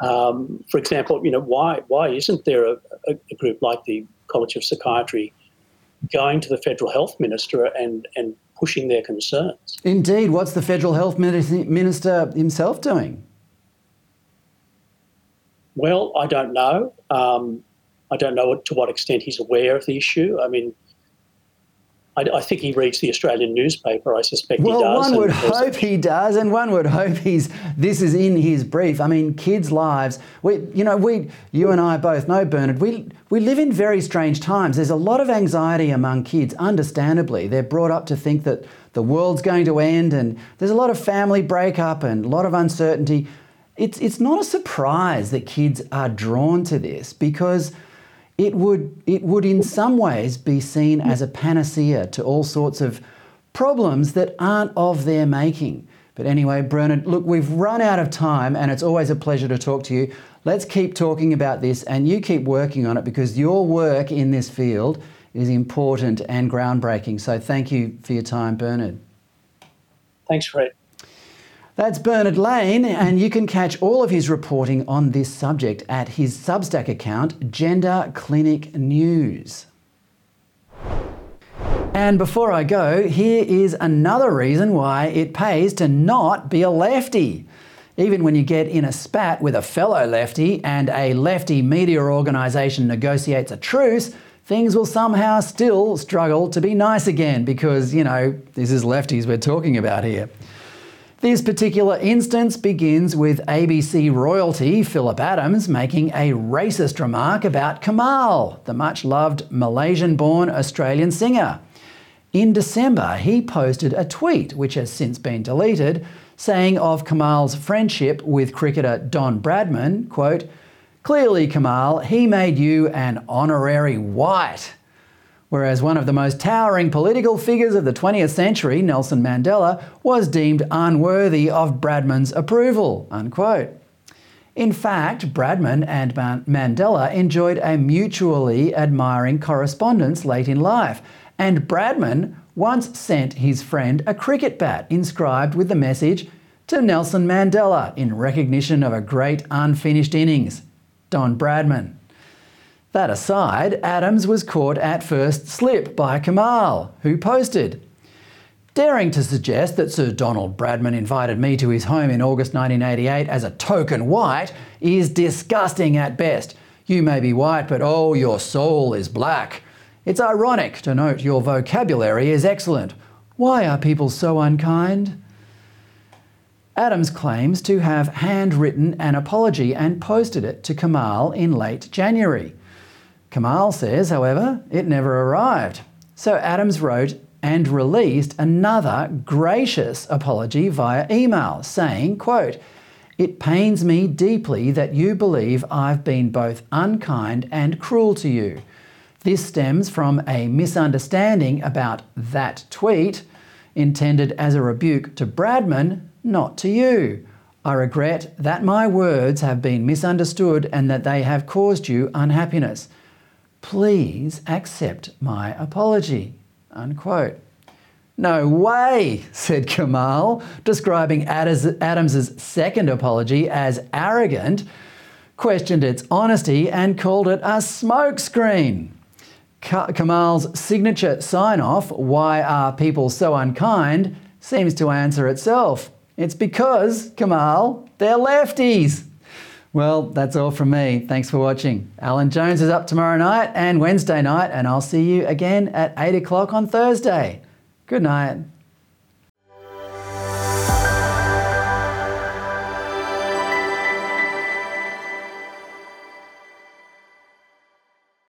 D: um, for example, you know, why why isn't there a, a, group like the College of Psychiatry going to the federal health minister and and pushing their concerns?
A: Indeed, what's the federal health minister himself doing?
D: Well, I don't know. Um, I don't know to what extent he's aware of the issue. I mean, I, I, think he reads the Australian newspaper. I suspect
A: well,
D: he does.
A: Well, one would hope he does, and one would hope he's. This is in his brief. I mean, kids' lives. We, you know, we, you and I both know, Bernard. We we live in very strange times. There's a lot of anxiety among kids. Understandably, they're brought up to think that the world's going to end, and there's a lot of family breakup and a lot of uncertainty. It's it's not a surprise that kids are drawn to this because it would, it would in some ways be seen as a panacea to all sorts of problems that aren't of their making. But anyway, Bernard, look, we've run out of time and it's always a pleasure to talk to you. Let's keep talking about this and you keep working on it because your work in this field is important and groundbreaking. So thank you for your time, Bernard.
D: Thanks, Fred.
A: That's Bernard Lane, and you can catch all of his reporting on this subject at his Substack account, Gender Clinic News. And before I go, here is another reason why it pays to not be a lefty. Even when you get in a spat with a fellow lefty and a lefty media organisation negotiates a truce, things will somehow still struggle to be nice again because, you know, this is lefties we're talking about here. This particular instance begins with ABC royalty Phillip Adams making a racist remark about Kamahl, the much loved Malaysian born Australian singer. In December, he posted a tweet, which has since been deleted, saying of Kamahl's friendship with cricketer Don Bradman, quote, Clearly, Kamahl, he made you an honorary white. Whereas one of the most towering political figures of the 20th century, Nelson Mandela, was deemed unworthy of Bradman's approval. Unquote. In fact, Bradman and Mandela enjoyed a mutually admiring correspondence late in life, and Bradman once sent his friend a cricket bat inscribed with the message to Nelson Mandela in recognition of a great unfinished innings. Don Bradman. That aside, Adams was caught at first slip by Kamahl, who posted, Daring to suggest that Sir Donald Bradman invited me to his home in August 1988 as a token white is disgusting at best. You may be white, but oh, your soul is black. It's ironic to note your vocabulary is excellent. Why are people so unkind? Adams claims to have handwritten an apology and posted it to Kamahl in late January. Kamahl says, however, it never arrived. So Adams wrote and released another gracious apology via email saying, quote, it pains me deeply that you believe I've been both unkind and cruel to you. This stems from a misunderstanding about that tweet intended as a rebuke to Bradman, not to you. I regret that my words have been misunderstood and that they have caused you unhappiness. Please accept my apology. Unquote. No way, said Kamahl, describing Adams's second apology as arrogant, questioned its honesty, and called it a smokescreen. Kamahl's signature sign off, Why are people so unkind? seems to answer itself. It's because, Kamahl, they're lefties. Well, that's all from me. Thanks for watching. Alan Jones is up tomorrow night and Wednesday night, and I'll see you again at 8 o'clock on Thursday. Good night.